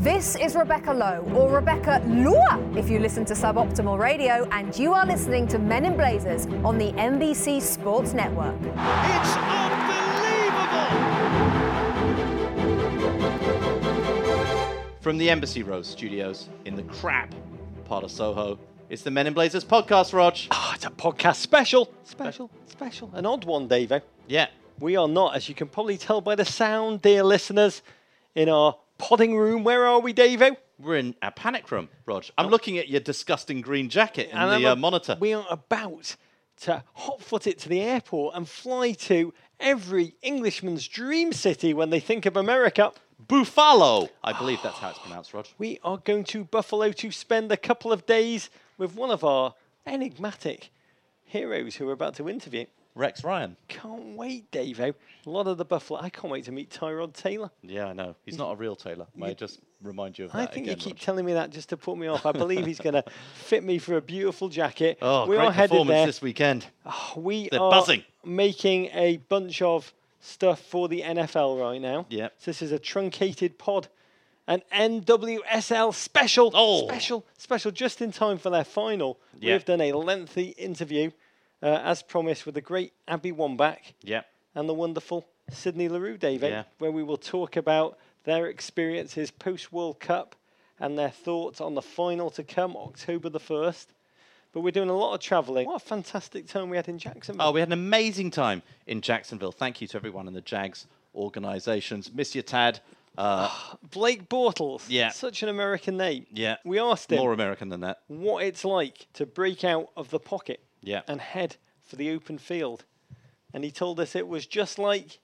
This is Rebecca Lowe, or Rebecca Lua if you listen to Suboptimal Radio, and you are listening to Men in Blazers on the NBC Sports Network. It's unbelievable! From the Embassy Row studios in the crap part of Soho, it's the Men in Blazers podcast, Rog. Oh, it's a podcast special. Special, special. An odd one, Dave. Eh? Yeah. We are not, as you can probably tell by the sound, dear listeners, in our podding room. Where are we, Davo? We're in a panic room, Rog. I'm looking at your disgusting green jacket in And the uh, monitor. We are about to hotfoot it to the airport and fly to every Englishman's dream city when they think of America. Buffalo! I believe that's how it's pronounced, Rog. We are going to Buffalo to spend a couple of days with one of our enigmatic heroes who we're about to interview. Rex Ryan. Can't wait, Davo. A lot of the Buffalo. I can't wait to meet Tyrod Taylor. Yeah, I know. He's not a real Taylor. May I just remind you of that I think again, you keep Rog? telling me that just to put me off. I believe he's going to fit me for a beautiful jacket. Oh, we great are headed performance there. this weekend. Ah, we They're are buzzing. making a bunch of stuff for the NFL right now. Yep. So this is a truncated pod, an NWSL special. Oh. Special, special, just in time for their final. Yeah. We've done a lengthy interview, uh, as promised, with the great Abby Wambach Yeah. and the wonderful Sydney Leroux, David, Yeah. where we will talk about their experiences post World Cup and their thoughts on the final to come, October the 1st. But we're doing a lot of travelling. What a fantastic time we had in Jacksonville. Oh, we had an amazing time in Jacksonville. Thank you to everyone in the Jags organisations. Miss you, Tad. Uh, Blake Bortles. Yeah. Such an American name. yeah. We asked him More American than that. what it's like to break out of the pocket Yeah. and head for the open field. And he told us it was just like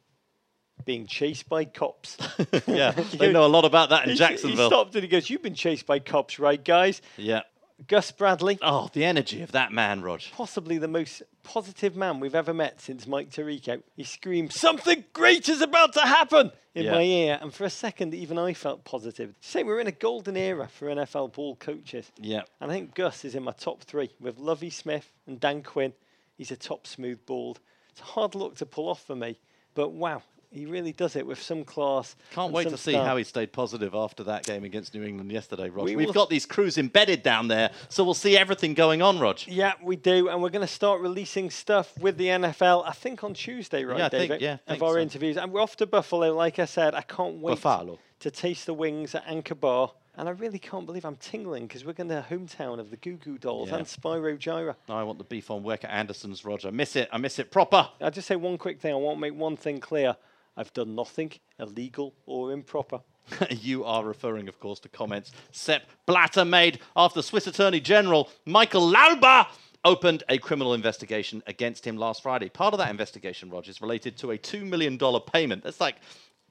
being chased by cops. yeah. They know a lot about that in He Jacksonville. He stopped and he goes, You've been chased by cops, right, guys? Yeah. Gus Bradley, Oh, the energy of that man, Rog. possibly the most positive man we've ever met since Mike Tirico. He screamed, Something great is about to happen in Yeah. my ear. And for a second, even I felt positive. Say, we're in a golden era for NFL ball coaches. Yeah. And I think Gus is in my top three with Lovie Smith and Dan Quinn. He's a top smooth bald. It's a hard look to pull off for me, but wow, he really does it with some class. Can't wait to see style. how he stayed positive after that game against New England yesterday, Rog. We We have got these crews embedded down there, so we'll see everything going on, Rog. Yeah, we do, and we're going to start releasing stuff with the NFL. I think on Tuesday, right, Yeah, I think- David? yeah, of our so. interviews, and we're off to Buffalo. Like I said, I can't wait Buffalo. to taste the wings at Anchor Bar, and I really can't believe I'm tingling because we're going to hometown of the Goo Goo Dolls Yeah. and Spyro Gyra. I want the beef on weck at Anderson's, Rog. I miss it. I miss it proper. I'll just say one quick thing. I want to make one thing clear. I've done nothing illegal or improper. you are referring, of course, to comments Sepp Blatter made after Swiss Attorney General Michael Lauber opened a criminal investigation against him last Friday. Part of that investigation, Rog, is related to a $2 million payment. That's like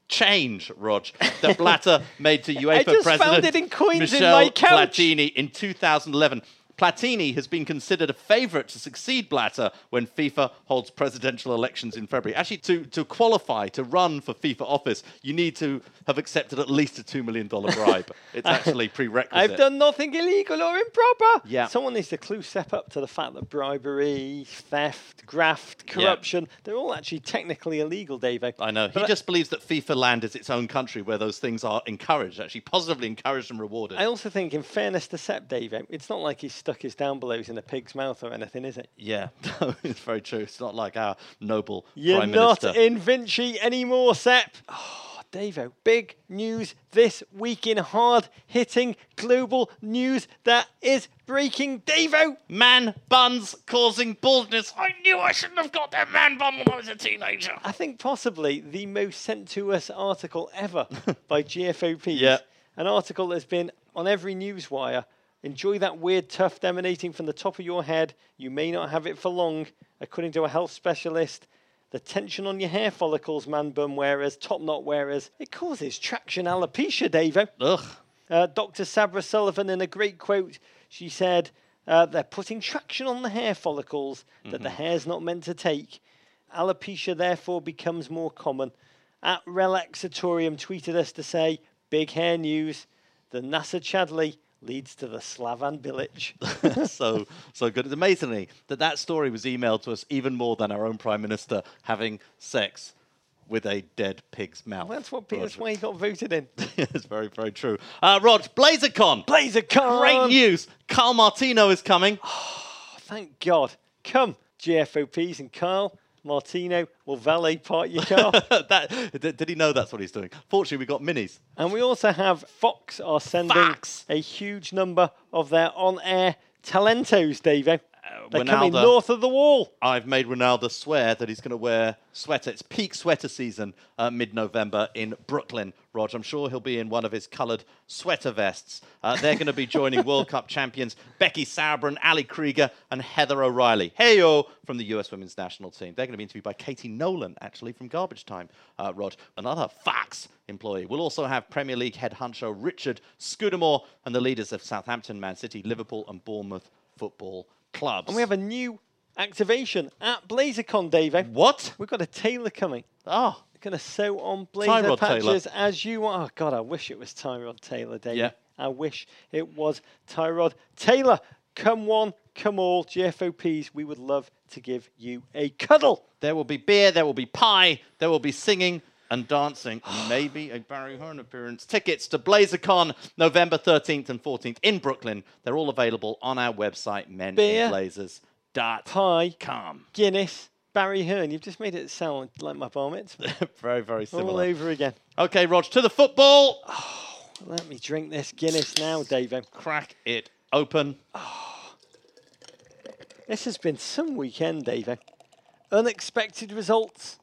change, Rog, that Blatter made to UEFA just President found it in coins in Michel my couch. Platini in 2011. Platini has been considered a favourite to succeed Blatter when FIFA holds presidential elections in February. Actually, to, to qualify to run for FIFA office, you need to have accepted at least a $2 million bribe. it's actually prerequisite. I've done nothing illegal or improper. Yeah. Someone needs to clue step up to the fact that bribery, theft, graft, corruption, they're all actually technically illegal, David. I know. He But I- just believes that FIFA land is its own country where those things are encouraged, actually positively encouraged and rewarded. I also think, in fairness to Sepp, David, it's not like he's stuck his down below. belows in a pig's mouth or anything, is it? yeah, no, it's very true. It's not like our noble You're Prime not Minister. in Vinci anymore, Sepp. Oh, Davo, big news this week in hard hitting global news that is breaking. Davo, Man buns causing baldness. I knew I shouldn't have got that man bun when I was a teenager. I think possibly the most sent to us article ever by GFOP. Yeah. An article that's been on every news wire. Enjoy that weird tuft emanating from the top of your head. You may not have it for long. According to a health specialist, the tension on your hair follicles, man bun wearers, top knot wearers, it causes traction alopecia, Davo. Ugh. Uh, Dr. Sabra Sullivan, in a great quote, she said, uh, They're putting traction on the hair follicles that the hair's not meant to take. Alopecia, therefore, becomes more common. At Relaxatorium tweeted us to say, Big hair news. The Nacer Chadli leads to the Slaven Bilic. so so good. It's amazingly that that story was emailed to us even more than our own prime minister having sex with a dead pig's mouth. That's what that's Roger. why he got voted in. it's very, very true. Uh, Rog, BlazerCon. BlazerCon! Great news. Kyle Martino is coming. Thank God. Come, GFOPs and Kyle Martino will valet park your car. that, did he know that's what he's doing? Fortunately, we've got minis. and we also have Fox are sending Fox. a huge number of their on-air talentos, Davey. They're coming north of the wall. I've made Ronaldo swear that he's going to wear sweater. It's peak sweater season uh, mid-November in Brooklyn. Rog, I'm sure he'll be in one of his coloured sweater vests. Uh, they're going to be joining World Cup champions Becky Sauerbrunn, Ali Krieger, and Heather O'Reilly. Heyo from the US Women's National Team. They're going to be interviewed by Katie Nolan, actually from Garbage Time. Uh, Rog, another Fox employee. We'll also have Premier League head honcho Richard Scudamore and the leaders of Southampton, Man City, Liverpool, and Bournemouth football clubs. And we have a new activation at BlazerCon, Davey. what? We've got a tailor coming. Oh, Going to sew on blazer Tyrod Taylor. patches as you want. Oh, God, I wish it was Tyrod Taylor, Davey. Yeah. I wish it was Tyrod Taylor. Come one, come all, GFOPs. We would love to give you a cuddle. There will be beer, there will be pie, there will be singing and dancing, and maybe a Barry Hearn appearance. Tickets to BlazerCon November 13th and 14th in Brooklyn. They're all available on our website, meninblazers.com. Guinness, Barry Hearn. You've just made it sound like my bar mitzvah. very, very similar. all over again. Okay, Rog, to the football. Oh, let me drink this Guinness now, David. Crack it open. Oh. This has been some weekend, David. Unexpected results.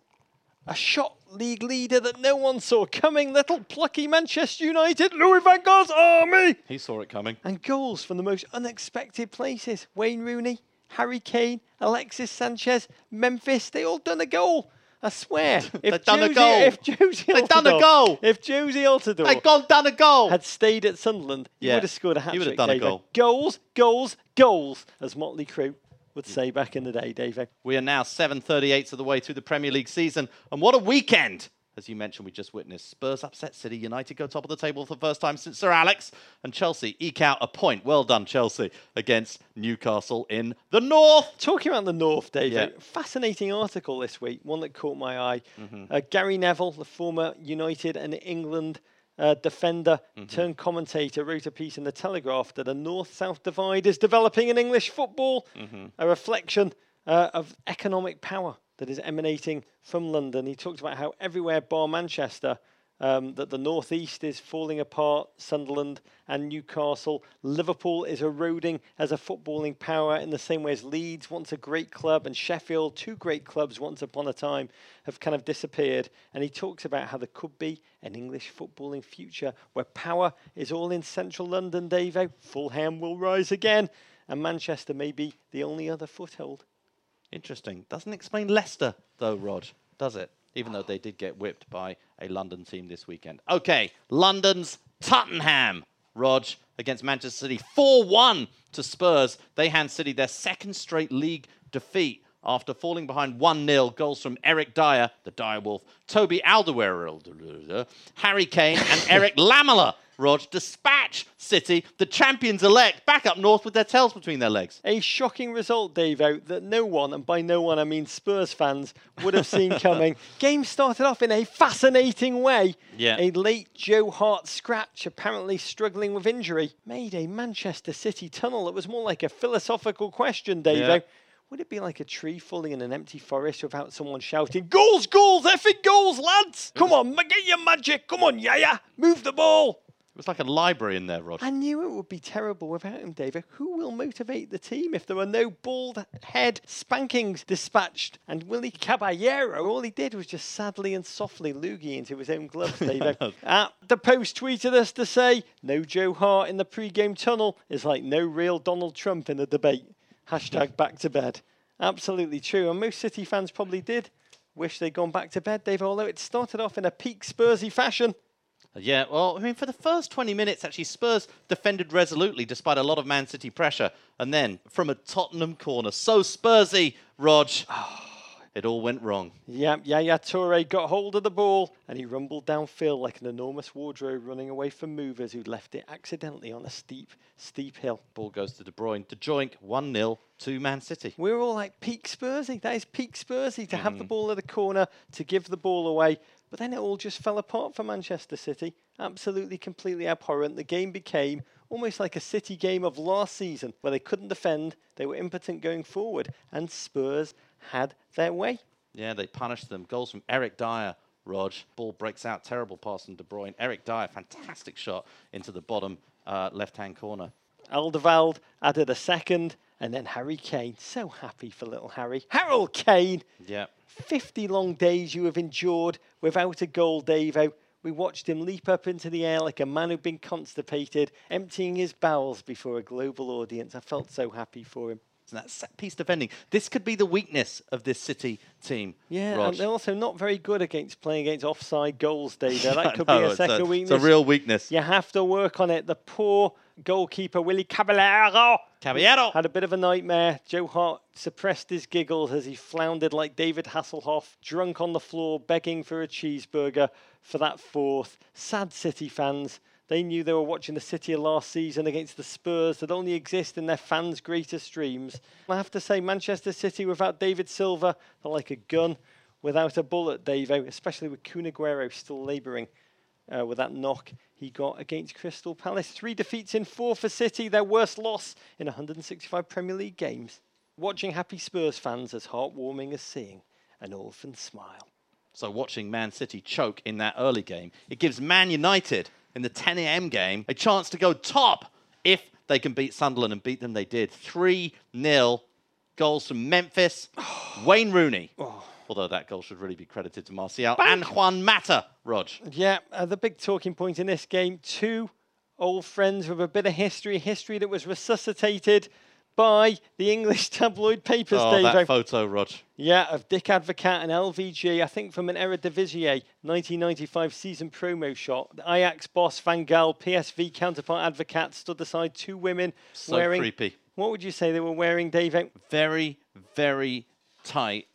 A shot league leader that no one saw coming. Little plucky Manchester United. Louis van Gaal's army. He saw it coming. And goals from the most unexpected places. Wayne Rooney, Harry Kane, Alexis Sanchez, Memphis. They all done a goal. I swear. If They've done a goal. If Jozy They've done a goal. If Jozy Altidore They gone done a goal. had stayed at Sunderland, yeah. he would have scored a hat he would have done a goal. Goals, goals, goals, as Motley Crue would say back in the day, David. We are now 7.38 of the way through the Premier League season. And what a weekend! As you mentioned, we just witnessed Spurs upset City. United go top of the table for the first time since Sir Alex. And Chelsea eke out a point. Well done, Chelsea, against Newcastle in the North. Talking about the North, David, Yeah. fascinating article this week, one that caught my eye. Mm-hmm. Uh, Gary Neville, the former United and England uh, defender Mm-hmm. turned commentator, wrote a piece in the Telegraph that a North South divide is developing in English football, Mm-hmm. a reflection uh, of economic power that is emanating from London. He talked about how everywhere bar Manchester, um, that the northeast is falling apart, Sunderland and Newcastle. Liverpool is eroding as a footballing power in the same way as Leeds, once a great club, and Sheffield, two great clubs once upon a time, have kind of disappeared. And he talks about how there could be an English footballing future where power is all in central London, Davo. Fulham will rise again, and Manchester may be the only other foothold. Interesting. Doesn't explain Leicester, though, Rod, does it? Even though they did get whipped by a London team this weekend. Okay, London's Tottenham, Rog, against Manchester City. 4 1 to Spurs. They hand City their second straight league defeat after falling behind 1 0. Goals from Eric Dier, the Dyer Wolf, Toby Alderweireld, Harry Kane, and Erik Lamela. Rog, dispatch City, the champions elect, back up north with their tails between their legs. A shocking result, Dave, out that no one, and by no one I mean Spurs fans, would have seen coming. Game started off in a fascinating way. Yeah. A late Joe Hart scratch, apparently struggling with injury, made a Manchester City tunnel that was more like a philosophical question, Dave. Yeah. Would it be like a tree falling in an empty forest without someone shouting, Goals, goals, effing goals, lads! Come on, get your magic! Come on, yeah, yeah! Move the ball! It was like a library in there, Rog. I knew it would be terrible without him, David. Who will motivate the team if there are no bald head spankings dispatched? And Willy Caballero, all he did was just sadly and softly loogie into his own gloves, David. uh, the Post tweeted us to say, no Joe Hart in the pre-game tunnel is like no real Donald Trump in the debate. Hashtag back to bed. Absolutely true. And most City fans probably did wish they'd gone back to bed, Dave, although it started off in a peak Spursy fashion. Yeah, well, I mean, for the first 20 minutes, actually, Spurs defended resolutely despite a lot of Man City pressure. And then from a Tottenham corner, so Spursy, Rog. Ah. It all went wrong. Yeah, Yaya Toure got hold of the ball and he rumbled downfield like an enormous wardrobe running away from movers who'd left it accidentally on a steep, steep hill. Ball goes to De Bruyne. De Joink, 1 0 to Man City. We're all like peak Spursy. That is peak Spursy to Mm. have the ball at the corner, to give the ball away. But then it all just fell apart for Manchester City. Absolutely, completely abhorrent. The game became almost like a City game of last season where they couldn't defend, they were impotent going forward, and Spurs had their way. Yeah, they punished them. Goals from Eric Dier, Rog. Ball breaks out. Terrible pass from De Bruyne. Eric Dier, fantastic shot into the bottom uh, left hand corner. Alderweireld added a second, and then Harry Kane. So happy for little Harry. Harold Kane! Yeah. 50 long days you have endured without a goal, Davo. We watched him leap up into the air like a man who'd been constipated, emptying his bowels before a global audience. I felt so happy for him. And that set piece defending. This could be the weakness of this City team. Yeah, Rog. and they're also not very good against playing against offside goals, Davo. I That could know, be a second it's weakness. a real weakness. You have to work on it. The poor goalkeeper, Willy Caballero, Caballero. had a bit of a nightmare. Joe Hart suppressed his giggles as he floundered like David Hasselhoff, drunk on the floor, begging for a cheeseburger for that fourth. Sad City fans. They knew they were watching the City of last season against the Spurs that only exist in their fans' greatest dreams. I have to say, Manchester City without David Silva, they're like a gun without a bullet, Davo, especially with Kun Aguero still labouring uh, with that knock he got against Crystal Palace. Three defeats in four for City, their worst loss in 165 Premier League games. Watching happy Spurs fans as heartwarming as seeing an orphan smile. So watching Man City choke in that early game, it gives Man United in the 10 a.m. game a chance to go top if they can beat Sunderland and beat them. They did 3 0 goals from Memphis, Wayne Rooney. Although that goal should really be credited to Martial and Juan Mata, Rog. Yeah, uh, the big talking point in this game two old friends with a bit of history, history that was resuscitated by the English tabloid papers, Oh, Davo. that photo, Rod. Yeah, of Dick Advocaat and LVG, I think from an Eredivisie 1995 season promo shot. The Ajax boss Van Gaal, PSV counterpart Advocaat stood aside two women So wearing. creepy. What would you say they were wearing, Dave? Very, very tight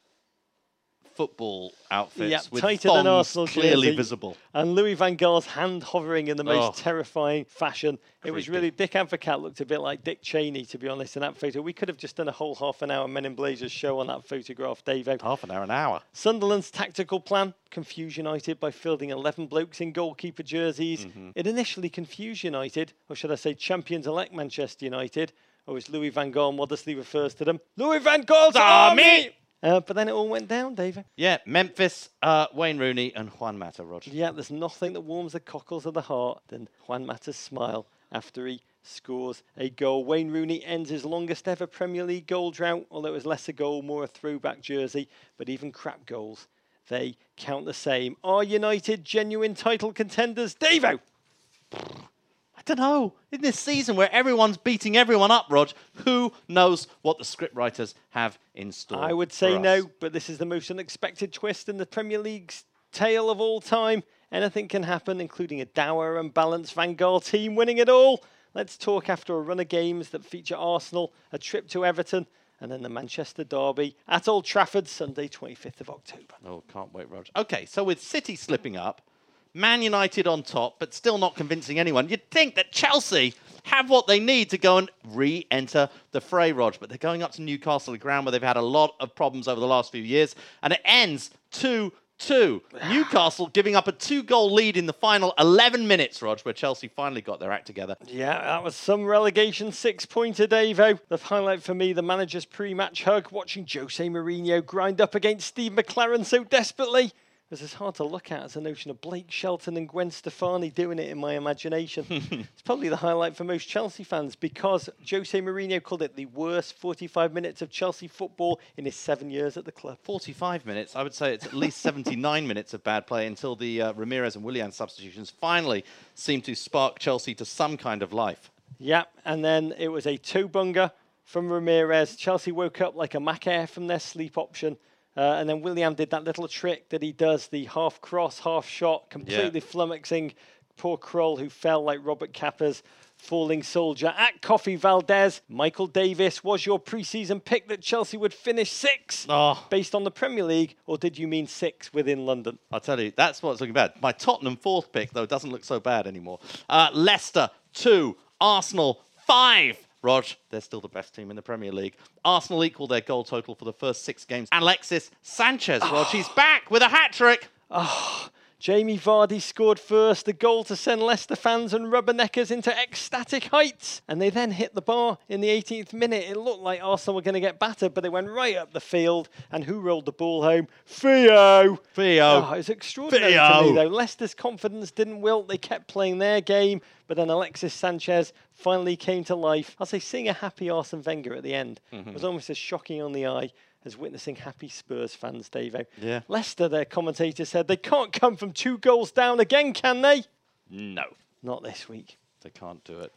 football outfits Yeah, with tighter than Arsenal clearly jersey. visible. And Louis Van Gaal's hand hovering in the most Oh. terrifying fashion. It was really Dick Advocaat looked a bit like Dick Cheney, to be honest, in that photo. We could have just done a whole half an hour Men in Blazers show on that photograph, Dave. Half an hour, an hour. Sunderland's tactical plan confused United by fielding 11 blokes in goalkeeper jerseys. Mm-hmm. It initially confused United, or should I say champions elect Manchester United, or as Louis Van Gaal modestly refers to them, Louis Van Gaal's Army! army! Uh, but then it all went down, David. Yeah, Memphis, uh, Wayne Rooney, and Juan Mata, Roger. Yeah, there's nothing that warms the cockles of the heart than Juan Mata's smile after he scores a goal. Wayne Rooney ends his longest ever Premier League goal drought, although it was less a goal, more a throwback jersey. But even crap goals, they count the same. Are United genuine title contenders? Davo! I don't know. In this season where everyone's beating everyone up, Rog, who knows what the scriptwriters have in store? I would say no, but this is the most unexpected twist in the Premier League's tale of all time. Anything can happen, including a dour and balanced Van Gaal team winning it all. Let's talk after a run of games that feature Arsenal, a trip to Everton, and then the Manchester Derby at Old Trafford, Sunday, 25th of October. Oh, can't wait, Rog. Okay, so with City slipping up, Man United on top, but still not convincing anyone, you'd think that Chelsea have what they need to go and re enter the fray, Rog. But they're going up to Newcastle, a ground where they've had a lot of problems over the last few years, and it ends 2 2. Newcastle giving up a two goal lead in the final 11 minutes, Rog, where Chelsea finally got their act together. Yeah, that was some relegation six pointer, Davo. The highlight for me, the manager's pre match hug, watching Jose Mourinho grind up against Steve McClaren so desperately. Was as hard to look at as the notion of Blake Shelton and Gwen Stefani doing it in my imagination. it's probably the highlight for most Chelsea fans because Jose Mourinho called it the worst 45 minutes of Chelsea football in his seven years at the club. 45 minutes. I would say it's at least 79 minutes of bad play until the uh, Ramires and Willian substitutions finally seem to spark Chelsea to some kind of life. Yep, and then it was a two bunger from Ramires. Chelsea woke up like a Macaire from their sleep option. Uh, and then Willian did that little trick that he does, the half cross, half shot, completely flummoxing Poor Krul, who fell like Robert Capa's falling soldier. At Coffee Valdez, Michael Davis was your preseason pick that Chelsea would finish six Oh. based on the Premier League, or did you mean six within London? I'll tell you, that's what's looking bad. My Tottenham fourth pick, though, doesn't look so bad anymore. Uh, Leicester, two. Arsenal, five. Rog, they're still the best team in the Premier League. Arsenal equal their goal total for the first six games. Alexis Sanchez, Rog, ah. he's back with a hat trick. Ah. Jamie Vardy scored first, the goal to send Leicester fans and rubberneckers into ecstatic heights. And they then hit the bar in the 18th minute. It looked like Arsenal were going to get battered, but they went right up the field. And who rolled the ball home? Theo. Theo. Oh, it was extraordinary to me, though. Leicester's confidence didn't wilt. They kept playing their game, but then Alexis Sanchez finally came to life. I'll say seeing a happy Arsene Wenger at the end Mm-hmm. was almost as shocking on the eye as witnessing happy Spurs fans, Davo. Yeah. Leicester, their commentator said, they can't come from two goals down again, can they? No, Not this week. they can't do it.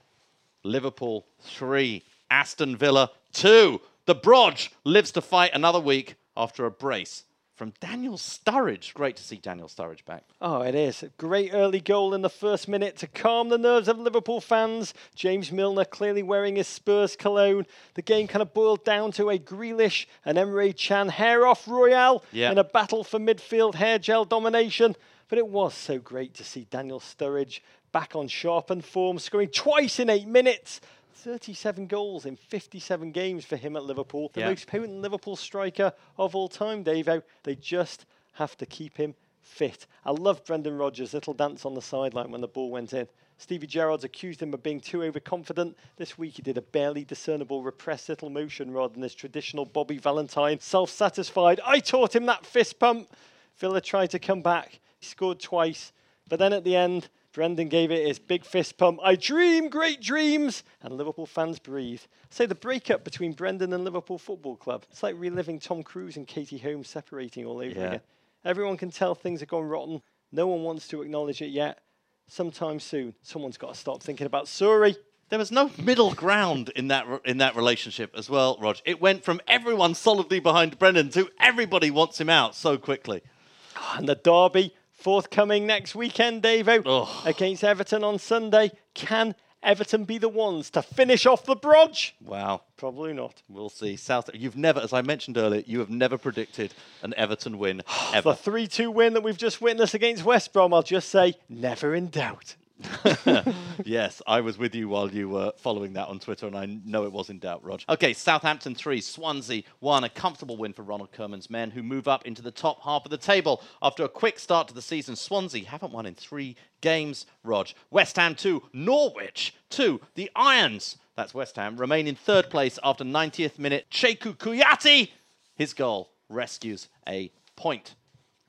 Liverpool, three. Aston Villa, two. The Broj lives to fight another week after a brace from Daniel Sturridge. Great to see Daniel Sturridge back. Oh, it is. A great early goal in the first minute to calm the nerves of Liverpool fans. James Milner clearly wearing his Spurs cologne. The game kind of boiled down to a Grealish and Emre Can hair off royale Yeah. in a battle for midfield hair gel domination. But it was so great to see Daniel Sturridge back on sharpened form, scoring twice in eight minutes. 37 goals in 57 games for him at Liverpool. The Yeah. most potent Liverpool striker of all time, Davo. They just have to keep him fit. I love Brendan Rodgers' little dance on the sideline when the ball went in. Stevie Gerrard's accused him of being too overconfident. This week he did a barely discernible repressed little motion rather than his traditional Bobby Valentine self satisfied. I taught him that fist pump. Villa tried to come back. He scored twice. But then at the end, Brendan gave it his big fist pump. I dream great dreams. And Liverpool fans breathe. Say the breakup between Brendan and Liverpool Football Club. It's like reliving Tom Cruise and Katie Holmes separating all over Yeah. again. Everyone can tell things have gone rotten. No one wants to acknowledge it yet. Sometime soon, someone's got to stop thinking about Suri. There was no middle ground in that in that relationship as well, Rog. It went from everyone solidly behind Brendan to everybody wants him out so quickly. And the derby forthcoming next weekend, Davo, against Everton on Sunday. Can Everton be the ones to finish off the Brodge? Wow. Probably not. We'll see. South. You've never, as I mentioned earlier, you have never predicted an Everton win ever. The 3 2 win that we've just witnessed against West Brom, I'll just say, never in doubt. yes, I was with you while you were following that on Twitter, and I know it was in doubt, Rog. Okay, Southampton 3, Swansea 1. A comfortable win for Ronald Koeman's men, who move up into the top half of the table. After a quick start to the season, Swansea haven't won in three games, Rog. West Ham 2, Norwich 2. The Irons, that's West Ham, remain in third place after 90th minute. Cheikhou Kouyate, his goal rescues a point.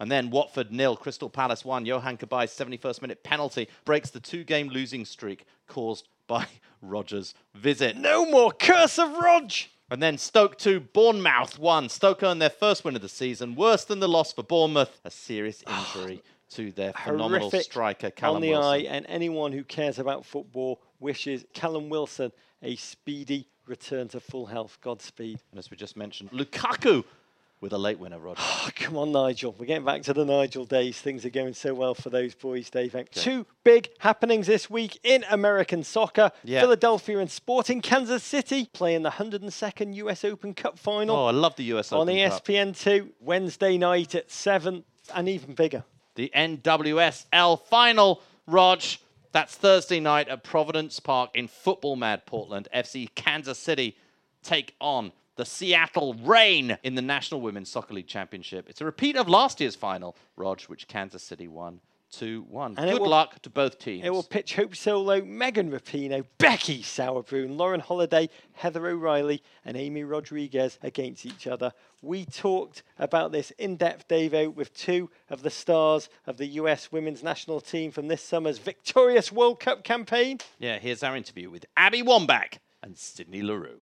And then Watford nil, Crystal Palace one. Yohan Cabaye's 71st minute penalty breaks the two-game losing streak caused by Rogers' visit. No more curse of Rog! And then Stoke 2, Bournemouth 1. Stoke earned their first win of the season. Worse than the loss for Bournemouth, a serious ah, injury to their phenomenal Horrific striker, Callum on the Wilson. eye, and anyone who cares about football wishes Callum Wilson a speedy return to full health. Godspeed. And as we just mentioned, Lukaku with a late winner, Rod. Oh, come on, Nigel. We're getting back to the Nigel days. Things are going so well for those boys, Dave. Two big happenings this week in American soccer. Yeah. Philadelphia and Sporting Kansas City playing the 102nd US Open Cup final oh, I love the US on Open Cup. ESPN2 Wednesday night at 7 and even bigger. The NWSL final, Rog. That's Thursday night at Providence Park in Football Mad Portland. FC Kansas City take on the Seattle Reign in the National Women's Soccer League Championship. It's a repeat of last year's final, Rog, which Kansas City won 2 1. And Good will- luck to both teams. It will pitch Hope Solo, Megan Rapinoe, Becky Sauerbrunn, Lauren Holiday, Heather O'Reilly, and Amy Rodriguez against each other. We talked about this in depth, Davo, with two of the stars of the US women's national team from this summer's victorious World Cup campaign. Yeah, here's our interview with Abby Wambach and Sydney Leroux.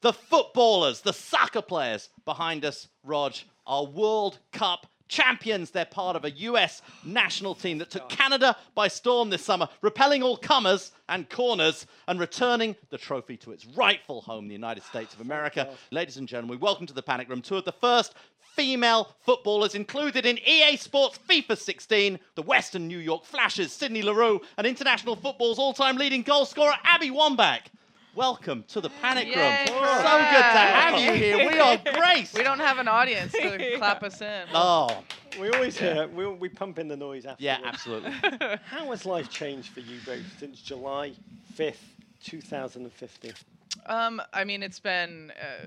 The footballers, the soccer players behind us, Rog, are World Cup champions. They're part of a US national team that took Canada by storm this summer, repelling all comers and corners and returning the trophy to its rightful home, the United States of America. Ladies and gentlemen, we welcome to the Panic Room, two of the first female footballers included in EA Sports FIFA 16, the Western New York Flashes, Sydney Leroux, and international football's all-time leading goal scorer, Abby Wambach. Welcome to the Panic Yay, Room. So good to have you here. We are great. We don't have an audience to clap us in. Oh, We always hear, we, we pump in the noise after. yeah, absolutely. How has life changed for you both since July 5th, 2015? Um, I mean, it's been uh,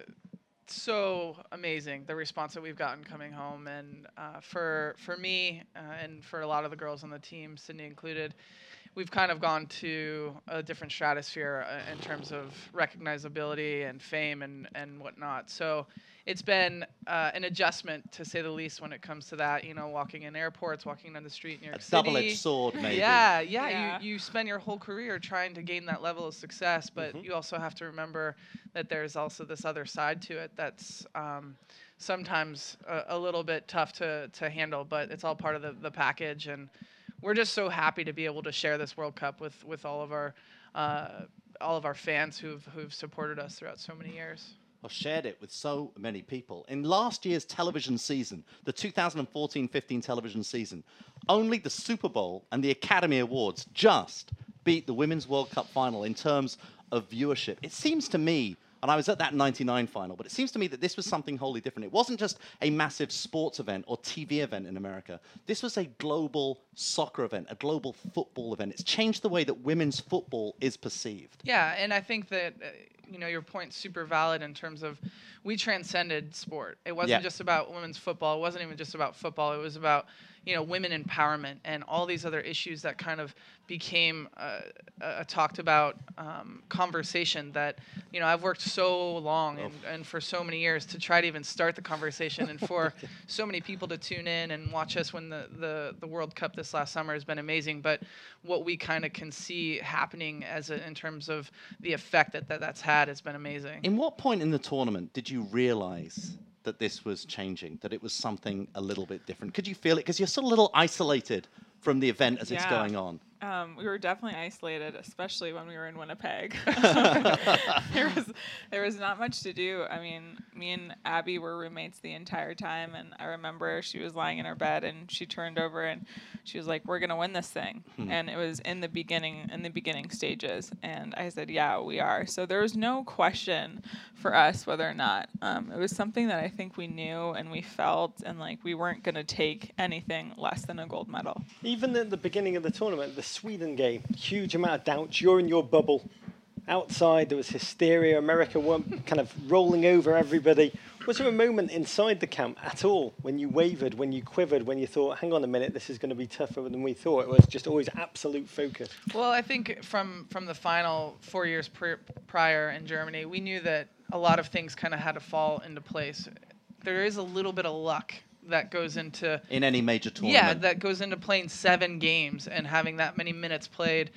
so amazing the response that we've gotten coming home, and uh, for for me uh, and for a lot of the girls on the team, Sydney included, we've kind of gone to a different stratosphere uh, in terms of recognizability and fame and and whatnot. So. It's been uh, an adjustment, to say the least, when it comes to that. You know, walking in airports, walking down the street in New A York City. double-edged sword, maybe. Yeah, yeah, Yeah. You, you spend your whole career trying to gain that level of success, but you also have to remember that there's also this other side to it that's um, sometimes a, a little bit tough to, to handle, but it's all part of the, the package. And we're just so happy to be able to share this World Cup with, with all of our uh, all of our fans who've who've supported us throughout so many years. I've shared it with so many people. In last year's television season, the 2014 15 television season, only the Super Bowl and the Academy Awards just beat the Women's World Cup final in terms of viewership. It seems to me, and I was at that 99 final, but it seems to me that this was something wholly different. It wasn't just a massive sports event or TV event in America. This was a global soccer event, a global football event. It's changed the way that women's football is perceived. Yeah, and I think that uh, you know your point's super valid in terms of we transcended sport. It wasn't Yeah. just about women's football. It wasn't even just about football. It was about you know women empowerment and all these other issues that kind of became uh, a, a talked about um, conversation that you know I've worked so long and, and for so many years to try to even start the conversation and for so many people to tune in and watch us when the, the, the World Cup this last summer has been amazing. But what we kind of can see happening as a, in terms of the effect that, that that's had has been amazing. In what point in the tournament did you realize that this was changing, that it was something a little bit different? Could you feel it? Because you're still a little isolated from the event as it's going on. Um, we were definitely isolated, especially when we were in Winnipeg. there was there was not much to do. I mean, me and Abby were roommates the entire time, and I remember she was lying in her bed and she turned over and she was like, "We're gonna win this thing," and it was in the beginning in the beginning stages, and I said, "Yeah, we are." So there was no question for us whether or not um, it was something that I think we knew and we felt, and like we weren't gonna take anything less than a gold medal. Even at the beginning of the tournament, the Sweden game, huge amount of doubts. You're in your bubble. Outside, there was hysteria. America went kind of rolling over everybody. Was there a moment inside the camp at all when you wavered, when you quivered, when you thought, hang on a minute, this is going to be tougher than we thought? It was just always absolute focus. Well, I think from from the final four years pr- prior in Germany, we knew that a lot of things kind of had to fall into place. There is a little bit of luck that goes into In any major tournament. yeah, that goes into playing seven games and having that many minutes played.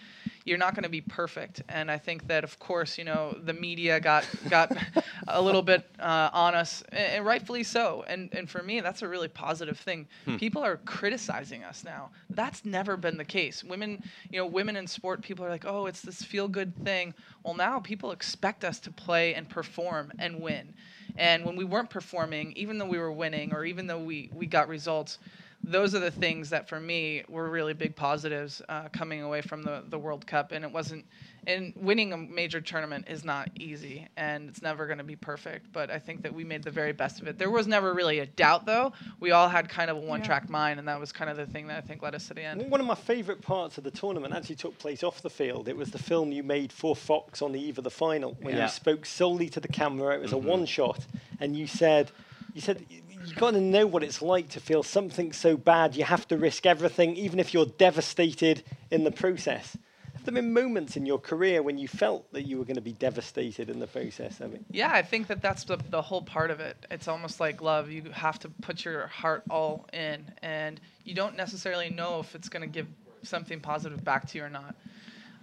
You're not going to be perfect, and I think that, of course, you know, the media got got a little bit uh, on us, and, and rightfully so. And and for me, that's a really positive thing. People are criticizing us now. That's never been the case. Women, you know, women in sport, people are like, oh, it's this feel good thing. Well, now people expect us to play and perform and win. And when we weren't performing, even though we were winning or even though we, we got results, those are the things that for me were really big positives uh, coming away from the, the World Cup. And it wasn't, and winning a major tournament is not easy and it's never going to be perfect. But I think that we made the very best of it. There was never really a doubt, though. We all had kind of a one track mind, and that was kind of the thing that I think led us to the end. one of my favourite parts of the tournament actually took place off the field. It was the film you made for Fox on the eve of the final when Yeah. you spoke solely to the camera. It was a one shot, and you said, "You said you got to know what it's like to feel something so bad. You have to risk everything, even if you're devastated in the process." Have there been moments in your career when you felt that you were going to be devastated in the process? I mean, Yeah, I think that that's the, the whole part of it. It's almost like love. You have to put your heart all in, and you don't necessarily know if it's going to give something positive back to you or not.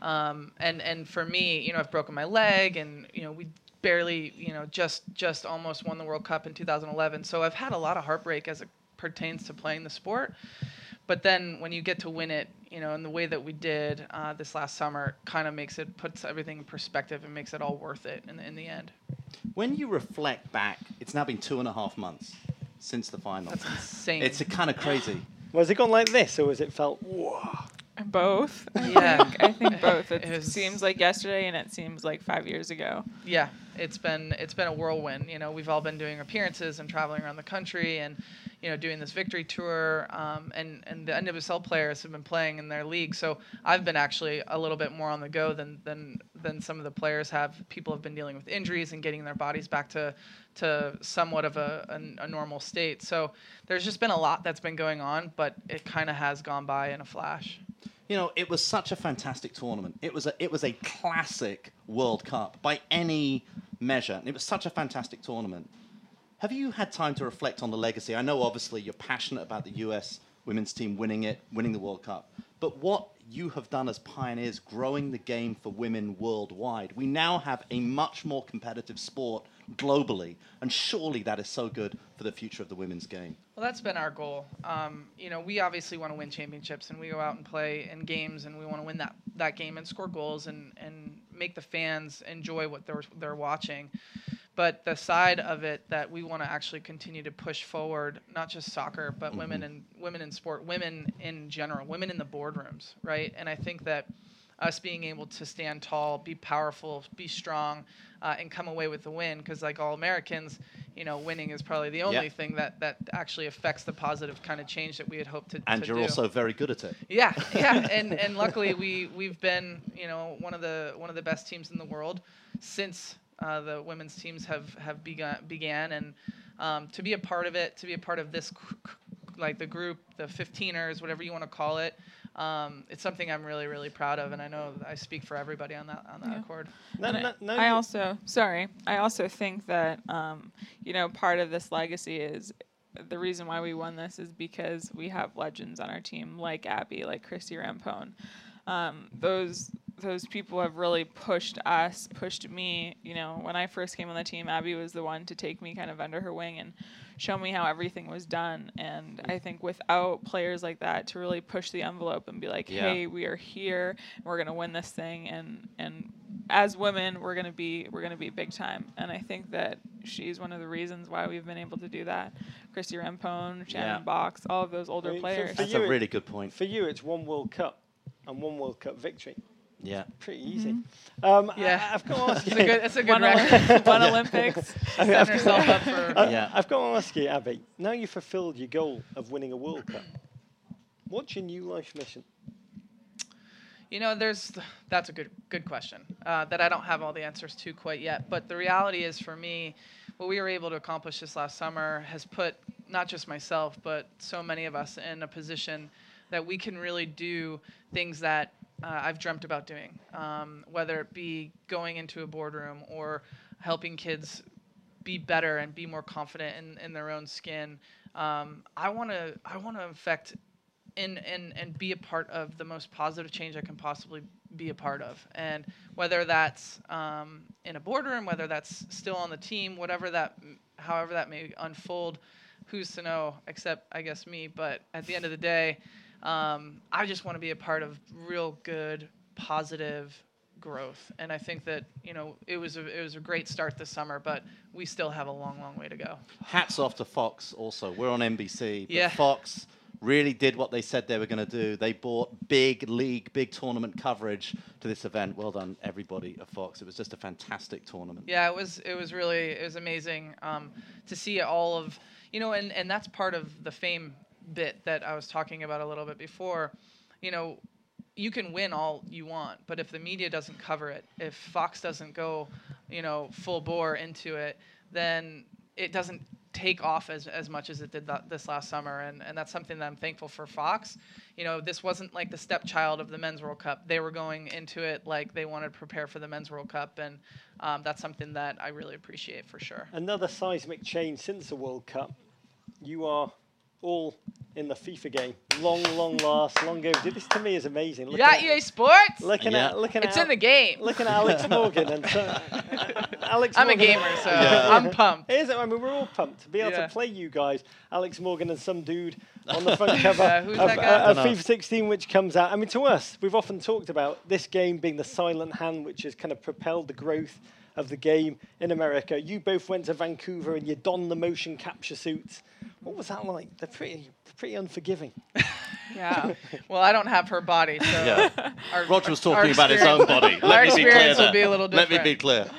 Um, and and for me, you know, I've broken my leg, and you know, we barely, you know, just just almost won the World Cup in 2011. So I've had a lot of heartbreak as it pertains to playing the sport. But then when you get to win it, you know, in the way that we did uh, this last summer, kind of makes it puts everything in perspective and makes it all worth it in the, in the end. When you reflect back, it's now been two and a half months since the final. That's insane. It's kind of crazy. Was it gone like this, or was it felt? Whoa. Both. I Yeah. think, I think both. It, It seems like yesterday, and it seems like five years ago. yeah, it's been it's been a whirlwind. You know, we've all been doing appearances and traveling around the country, and you know, doing this victory tour. Um, and and the NWSL players have been playing in their league, so I've been actually a little bit more on the go than than than some of the players have. People have been dealing with injuries and getting their bodies back to to somewhat of a, a, a normal state. So there's just been a lot that's been going on, but it kind of has gone by in a flash. You know, it was such a fantastic tournament. It was a it was a classic World Cup by any measure. And it was such a fantastic tournament. Have you had time to reflect on the legacy? I know obviously you're passionate about the US women's team winning it, winning the World Cup. But what you have done as pioneers growing the game for women worldwide. We now have a much more competitive sport globally, and surely that is so good for the future of the women's game. Well, that's been our goal. Um, you know, we obviously want to win championships, and we go out and play in games, and we want to win that, that game and score goals and, and make the fans enjoy what they're they're watching. But the side of it that we want to actually continue to push forward, not just soccer, but women and women in sport, women in general, women in the boardrooms, right? And I think that us being able to stand tall, be powerful, be strong, uh, and come away with the win. Because like all Americans, you know, winning is probably the only Yep. thing that that actually affects the positive kind of change that we had hoped to. And to you're do. also very good at it. Yeah, yeah, and and luckily we we've been you know one of the one of the best teams in the world since uh, the women's teams have have begun began and um, to be a part of it, to be a part of this like the group, the 15ers, whatever you want to call it. Um, it's something I'm really, really proud of, and I know I speak for everybody on that on that Yeah. accord. No, no, no, I also, sorry, I also think that, um, you know, part of this legacy is the reason why we won this is because we have legends on our team like Abby, like Christie Rampone. Um, those those people have really pushed us, pushed me. You know, when I first came on the team, Abby was the one to take me kind of under her wing and show me how everything was done. And I think without players like that to really push the envelope and be like, Yeah. hey, we are here, and we're gonna win this thing, and and as women, we're gonna be we're gonna be big time. And I think that she's one of the reasons why we've been able to do that. Christie Rampone, Shannon Yeah. Box, all of those older I mean, players. for That's you a really good point. For you, it's one World Cup and one World Cup victory. Yeah. Pretty easy. Um, Yeah. I, have got to ask It's you. a good, it's a good one, record. One Olympics. I've Setting got- herself up for. I- Yeah. I've got to ask you, Abby. Now you've fulfilled your goal of winning a World Cup. What's your new life mission? You know, there's that's a good good question uh, that I don't have all the answers to quite yet. But the reality is, for me, what we were able to accomplish this last summer has put not just myself, but so many of us in a position that we can really do things that uh, I've dreamt about doing. Um, whether it be going into a boardroom or helping kids be better and be more confident in, in their own skin. Um, I want to I want to affect and, and and be a part of the most positive change I can possibly be a part of. And whether that's um, in a boardroom, whether that's still on the team, whatever that, however that may unfold, who's to know? Except I guess me. But at the end of the day, um, I just want to be a part of real good, positive growth. And I think that you know it was a it was a great start this summer, but we still have a long, long way to go. Hats off to Fox also. We're on NBC. But Yeah. Fox really did what they said they were going to do. They brought big league, big tournament coverage to this event. Well done, everybody at Fox. It was just a fantastic tournament. Yeah, it was it was really it was amazing um, to see all of you know, and and that's part of the fame bit that I was talking about a little bit before. You know, you can win all you want, but if the media doesn't cover it, if Fox doesn't go, you know, full bore into it, then it doesn't take off as, as much as it did that, this last summer and, and that's something that I'm thankful for Fox. You know, this wasn't like the stepchild of the Men's World Cup. They were going into it like they wanted to prepare for the Men's World Cup and um, that's something that I really appreciate for sure. Another seismic change since the World Cup. You are all in the FIFA game. Long, long last, long overdue. This to me is amazing. Looking Yeah, at, EA Sports. looking Yeah. at, looking It's at, in the game. looking at Alex Morgan and so, Alex. I'm a gamer, so Yeah. I'm pumped. It is. I mean, we're all pumped to be able Yeah. to play you guys, Alex Morgan and some dude on the front cover Yeah, of, uh, of FIFA 16, which comes out. I mean, to us, we've often talked about this game being the silent hand, which has kind of propelled the growth of the game in America. You both went to Vancouver and you donned the motion capture suits. What was that like? They're pretty, pretty unforgiving. Yeah. Well, I don't have her body, so Yeah. our, Roger was our talking about his own body. Let our me be clear experience will be a little different. Let me be clear.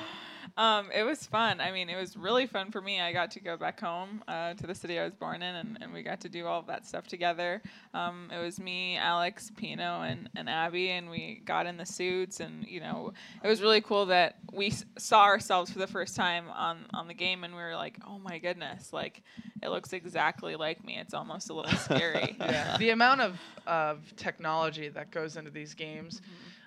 Um, it was fun. I mean, it was really fun for me. I got to go back home uh, to the city I was born in, and, and we got to do all of that stuff together. Um, it was me, Alex, Pinoe, and, and Abby, and we got in the suits, and you know, it was really cool that we s- saw ourselves for the first time on on the game, and we were like, oh my goodness, like it looks exactly like me. It's almost a little scary. Yeah. the amount of, of technology that goes into these games,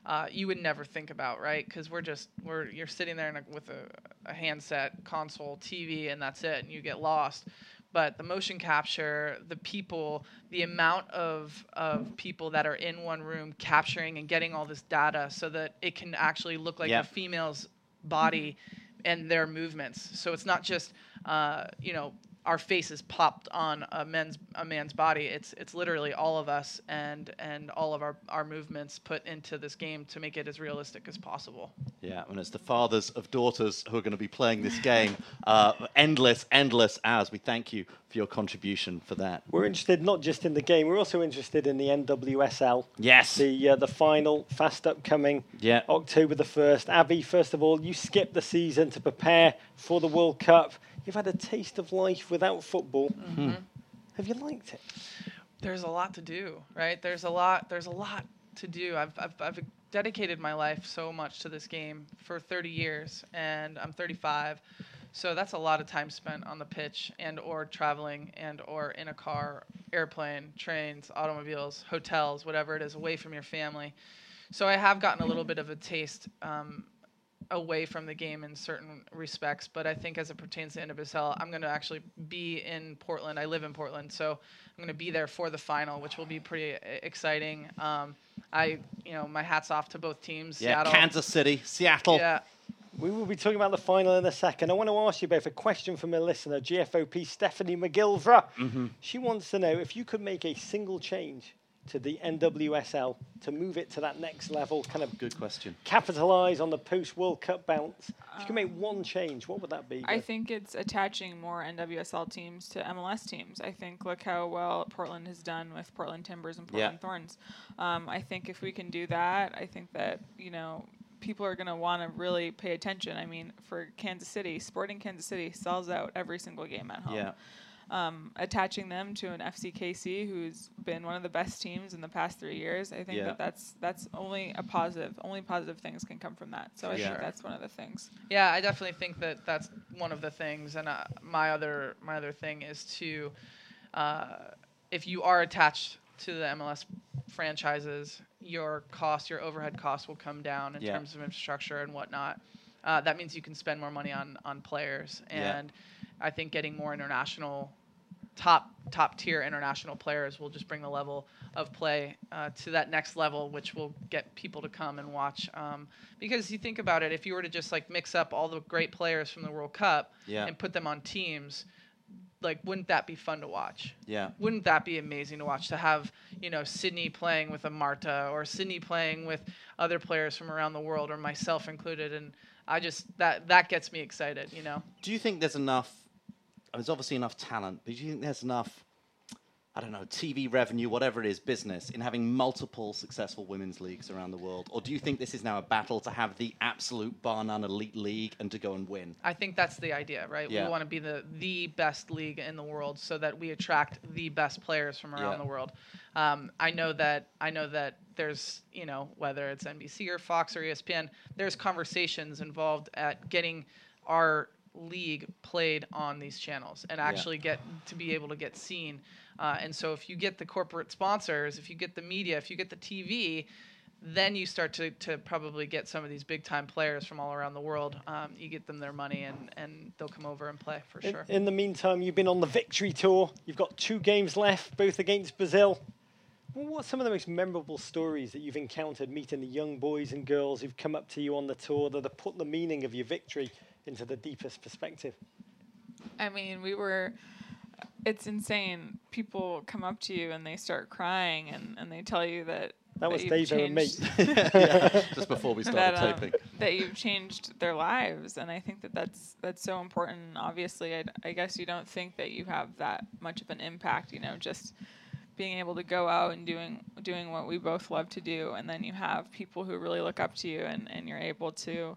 uh, you would never think about, right? Because we're just we're you're sitting there in a, with a, a handset, console, TV, and that's it, and you get lost. But the motion capture, the people, the amount of of people that are in one room capturing and getting all this data, so that it can actually look like a female's body and their movements. So it's not just uh, you know our faces popped on a man's a man's body. It's it's literally all of us and and all of our, our movements put into this game to make it as realistic as possible. Yeah, and it's the fathers of daughters who are going to be playing this game. Uh, endless, endless hours. We thank you for your contribution for that. We're interested not just in the game, we're also interested in the NWSL. Yes. The uh, the final, fast upcoming, Yeah. October the 1st. Abby, first of all, you skipped the season to prepare for the World Cup. You've had a taste of life without football. Have you liked it? There's a lot to do, right? There's a lot there's a lot to do. I've I've, I've dedicated my life so much to this game for 30 years and I'm 35. So that's a lot of time spent on the pitch and or traveling and or in a car, airplane, trains, automobiles, hotels, whatever it is, away from your family. So I have gotten a little bit of a taste um, away from the game in certain respects, but I think as it pertains to NWSL, I'm going to actually be in Portland. I live in Portland, so I'm going to be there for the final, which will be pretty exciting. Um, I, you know, my hats off to both teams. Yeah, Seattle, Kansas City, Seattle. Yeah, We will be talking about the final in a second. I want to ask you both a question from a listener, GFOP Stephanie McGilvra. She wants to know if you could make a single change to the NWSL to move it to that next level, kind of Good question. capitalize on the post World Cup bounce. If you could make one change, what would that be? I think it's attaching more NWSL teams to MLS teams. I think look how well Portland has done with Portland Timbers and Yeah. Portland Thorns. Um, I think if we can do that, I think that you know people are going to want to really pay attention. I mean, for Kansas City, Sporting Kansas City sells out every single game at home. Yeah. Um, attaching them to an FCKC who's been one of the best teams in the past three years, I think Yeah. that that's that's only a positive. Only positive things can come from that. So I Yeah. think that's one of the things. Yeah, I definitely think that that's one of the things, and uh, my other my other thing is to, uh, if you are attached to the MLS franchises, your cost, your overhead costs will come down in Yeah. terms of infrastructure and whatnot. Uh, that means you can spend more money on on players, Yeah. I think getting more international, top top tier international players will just bring the level of play uh, to that next level, which will get people to come and watch. Um, because you think about it, if you were to just like mix up all the great players from the World Cup Yeah. and put them on teams, like wouldn't that be fun to watch? Yeah. Wouldn't that be amazing to watch? To have you know Sydney playing with a Marta or Sydney playing with other players from around the world, or myself included, and I just that that gets me excited. You know. Do you think there's enough? There's obviously enough talent, but do you think there's enough? I don't know, TV revenue, whatever it is, business in having multiple successful women's leagues around the world, or do you think this is now a battle to have the absolute bar none elite league and to go and win? I think that's the idea, right? Yeah. We want to be the the best league in the world, so that we attract the best players from around Yeah. the world. Um, I know that I know that there's you know whether it's NBC or Fox or ESPN, there's conversations involved at getting our league played on these channels and actually get to be able to get seen. Uh, and so if you get the corporate sponsors, if you get the media, if you get the TV, then you start to, to probably get some of these big time players from all around the world. Um, you get them their money and, and they'll come over and play for In, sure. in the meantime, you've been on the victory tour. You've got two games left, both against Brazil. Well, What's some of the most memorable stories that you've encountered meeting the young boys and girls who've come up to you on the tour that have put the meaning of your victory into the deepest perspective? I mean, we were. It's insane. People come up to you and they start crying and, and they tell you that That was you've Dave and me. changed- Just before we that, started um, taping. that you've changed their lives, and I think that that's that's so important. Obviously, I, I guess you don't think that you have that much of an impact. You know, just being able to go out and doing doing what we both love to do, and then you have people who really look up to you, and, and you're able to,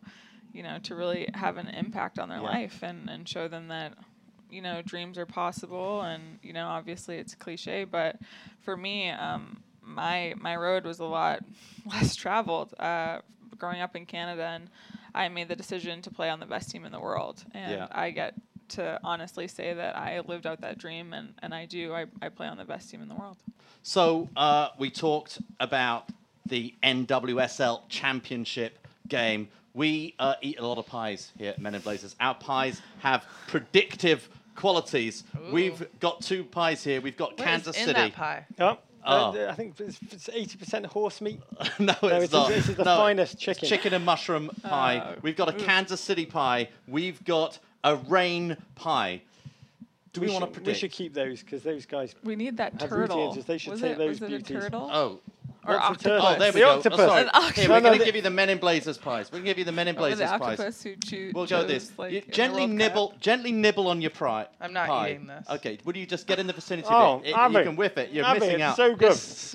you know, to really have an impact on their Yeah. life and, and show them that you know dreams are possible and you know obviously it's cliche but for me um, my my road was a lot less traveled uh, growing up in Canada and I made the decision to play on the best team in the world and Yeah. I get to honestly say that I lived out that dream and, and I do I, I play on the best team in the world So uh, we talked about the NWSL Championship game. We uh, eat a lot of pies here at Men in Blazers. Our pies have predictive qualities. We've got two pies here. We've got What is Kansas in City. that pie? Oh, Oh. uh, I think it's it's 80% horse meat. no, it's it's- not. this is the No, finest it's chicken. Chicken and mushroom pie. Oh. We've got a Kansas City pie. We've got a Reign pie. Do we, want to should- predict? We should keep those because those guys. we need that Have turtle routines, they should was take it, those was it a beauties. turtle Oh, or What's the octopus oh, there we The go. Oh, sorry. An Here, octopus. we're No, going to give you the Men in Blazers prize. We're going to give you the Men in Or the Blazers prize. octopus who choo- We'll go this. like, You gently World Cup. nibble, gently nibble on your pri- I'm not pie. eating this. Okay, would you just get in the vicinity Oh, of it? It- Abby. You can whiff it. You're Abby, missing it's out. so good.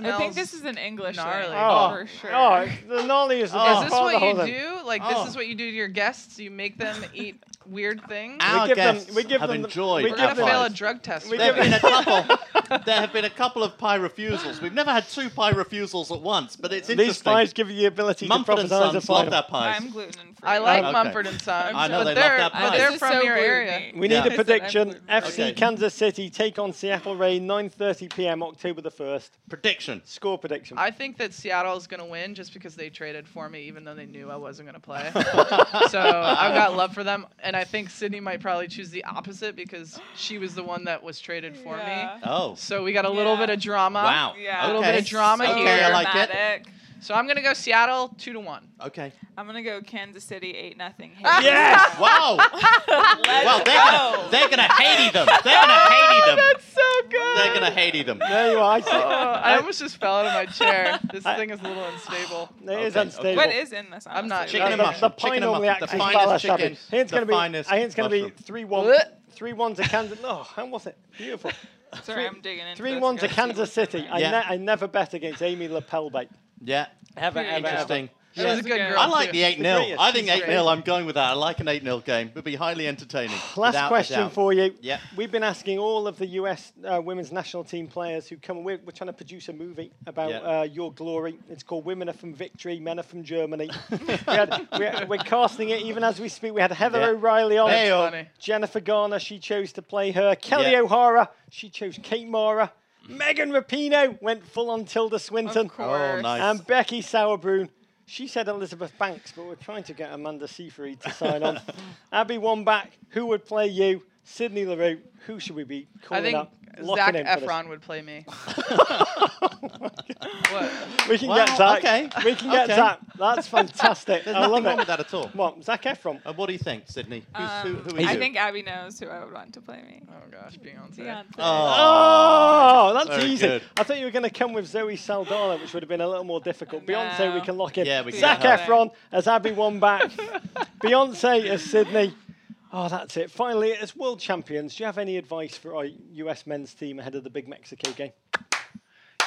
I think this is an English gnarly. ring, Oh, for sure. oh, the nolly is the Oh. Is this part of the what you do? Like Oh. this is what you do to your guests? You make them eat weird things? Our We give them- guests we give have them the- enjoyed we We're give our gonna fail a drug test. We There have been a couple. there have been a couple of pie refusals. We've never had two pie refusals at once, but it's interesting. These interesting. pies give you the ability Mumford to and prophesize a Sons love final. their pies. I'm gluten free. I like Okay. Mumford and Sons, I know but they love they're that but pie. they're This from so your gluten-y. area. We need a I said I'm prediction. FC Okay. Kansas City take on Seattle Reign 9:30 p.m. October the 1st. Prediction. Score prediction. I think that Seattle is going to win just because they traded for me, even though they knew I wasn't going to play. so I've got love for them, and I think Sydney might probably choose the opposite because she was the one that was traded for Yeah. me. Oh. So we got a little Yeah. bit of drama. Wow. Yeah. A little okay. bit of drama okay, here. I like it. Dramatic. So I'm going to go Seattle two to one. Okay. I'm gonna go Kansas City eight nothing. Yes! Wow. well, they're gonna, they're gonna hate them. They're gonna hate them. That's so good. They're gonna hate them. There you are. I. Oh, I almost just fell out of my chair. This thing is a little unstable. It is Okay, unstable. What is in this? I'm not honestly? Chicken and the, mushroom. The Chicken pie and normally mushroom. The as finest ballast. chicken. Abby. I think it's going to be. finest I think it's going to be three one. Three one to Kansas. Oh, how was it? Beautiful. Sorry, I'm digging into Three this. one to Kansas City. I, Yeah. ne- I never bet against Amy LePeilbet. Yeah. Ever, Pretty ever, ever. Interesting. She was a good girl. I like too. the 8 0. I think 8 0. I'm going with that. I like an 8 0 game. It would be highly entertaining. Last question for you. Yeah. We've been asking all of the US uh, women's national team players who come. We're, we're trying to produce a movie about Yeah. uh, your glory. It's called Women Are from Victory, Men Are from Germany. we had, we're, we're casting it even as we speak. We had Heather Yeah. O'Reilly on. Hey. Jennifer Garner, she chose to play her. Kelly Yeah. O'Hara, she chose Kate Mara. Megan Rapinoe went full on Tilda Swinton. Of course. Oh, nice. And Becky Sauerbrunn, she said Elizabeth Banks, but we're trying to get Amanda Seyfried to sign on. Abby Wambach, who would play you? Sydney Leroux, who should we be I calling think up? Zac in. Efron would play me. what? We can Wow, get Zac. okay, We can get okay. Zac. That's fantastic. There's I nothing love wrong it. with that at all. What, Zac Efron? Uh, what do you think, Sydney? Who's, who, Um, who are you? I think Abby knows who I would want to play me. Oh gosh, Beyonce. Beyonce. Oh. Oh, that's Very easy. good. I thought you were going to come with Zoe Saldana, which would have been a little more difficult. Beyonce, we can lock in. Yeah, we can Zac get. Efron as Abby Wambach. Beyonce as Sydney. Oh, that's it. Finally, as world champions, do you have any advice for our US men's team ahead of the big Mexico game?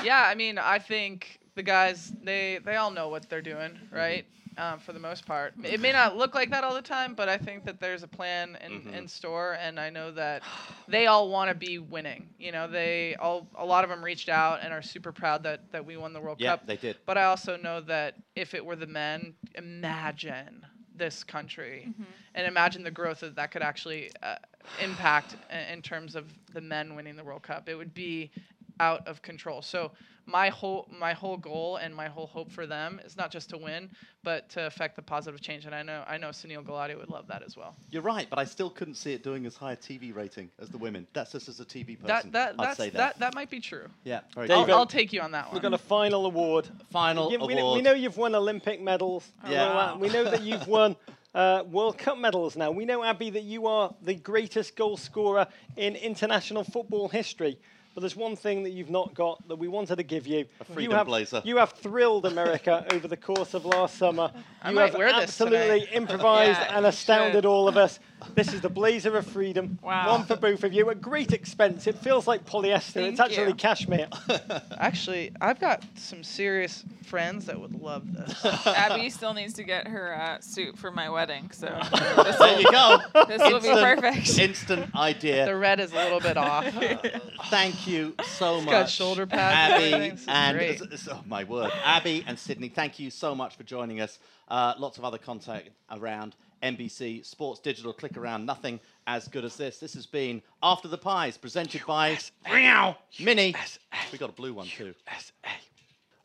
Yeah, I mean, I think the guys they they all know what they're doing, Mm-hmm. right? Um, for the most part, it may not look like that all the time, but I think that there's a plan in, Mm-hmm. in store, and I know that they all want to be winning. You know, they all a lot of them reached out and are super proud that that we won the World Yeah, Cup. they did. But I also know that if it were the men, imagine this country and imagine the growth that that could actually uh, impact i- in terms of the men winning the World Cup. It would be out of control. So my whole my whole goal and my whole hope for them is not just to win, but to affect the positive change. And I know I know Sunil Gulati would love that as well. You're right, but I still couldn't see it doing as high a TV rating as the women. That's just as a TV person. That that I'd that's, say that. that. that might be true. Yeah, very good. I'll. I'll take you on that one. We've got a final award. Final Yeah, we, award. know, we know you've won Olympic medals. Yeah. all. We know that you've won uh, World Cup medals now. We know, Abby, that you are the greatest goal scorer in international football history. But there's one thing that you've not got that we wanted to give you. A freedom you have, blazer. You have thrilled America over the course of last summer. I you might have wear this absolutely tonight. improvised Yeah, and astounded should. all of us. This is the blazer of freedom. Wow. One for both of you at great expense. It feels like polyester. Thank it's actually you. cashmere. Actually, I've got some serious friends that would love this. Abby still needs to get her uh, suit for my wedding, so this There will, you go. this will be perfect. Instant idea. the red is a little bit off. Thank you so much. got shoulder pads Abby everything. And great. s- s- oh my word, Abby and Sydney. Thank you so much for joining us. Uh, lots of other content around NBC Sports Digital. Click around. Nothing as good as this. This has been After the Pies, presented by Meow Mini. We got a blue one too.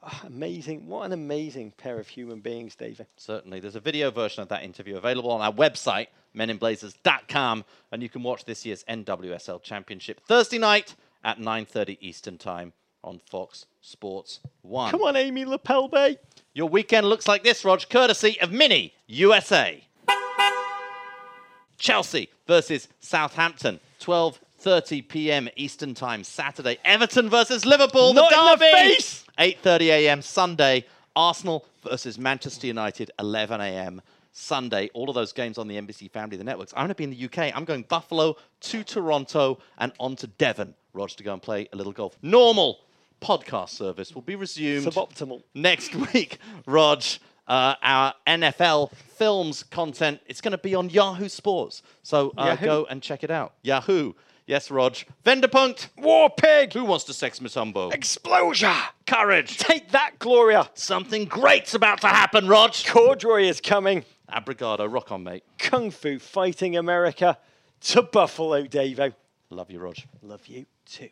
Oh, amazing. What an amazing pair of human beings, David. Certainly. There's a video version of that interview available on our website, meninblazers.com, and you can watch this year's NWSL Championship Thursday night at 9.30 Eastern Time on Fox Sports 1. Come on, Amy LePeilbet. Your weekend looks like this, Rog, courtesy of Mini USA. Chelsea versus Southampton, 12:30 p.m. Eastern Time Saturday. Everton versus Liverpool, Not the in the derby. face! 8:30 a.m. Sunday. Arsenal versus Manchester United, 11 a.m. Sunday. All of those games on the NBC Family, the networks. I'm going to be in the UK. I'm going Buffalo to Toronto and on to Devon, Rog, to go and play a little golf. Normal podcast service will be resumed Suboptimal. next week, Rog, uh, our NFL films content, it's going to be on Yahoo Sports. So uh, Yahoo. go and check it out. Yahoo. Yes, Rog. Venderpunkt. War pig. Who wants to sex Miss Humbo? Explosion. Courage. Take that, Gloria. Something great's about to happen, Rog. Corduroy is coming. Abrigado. Rock on, mate. Kung Fu fighting America to Buffalo, Davo. Love you, Rog. Love you too.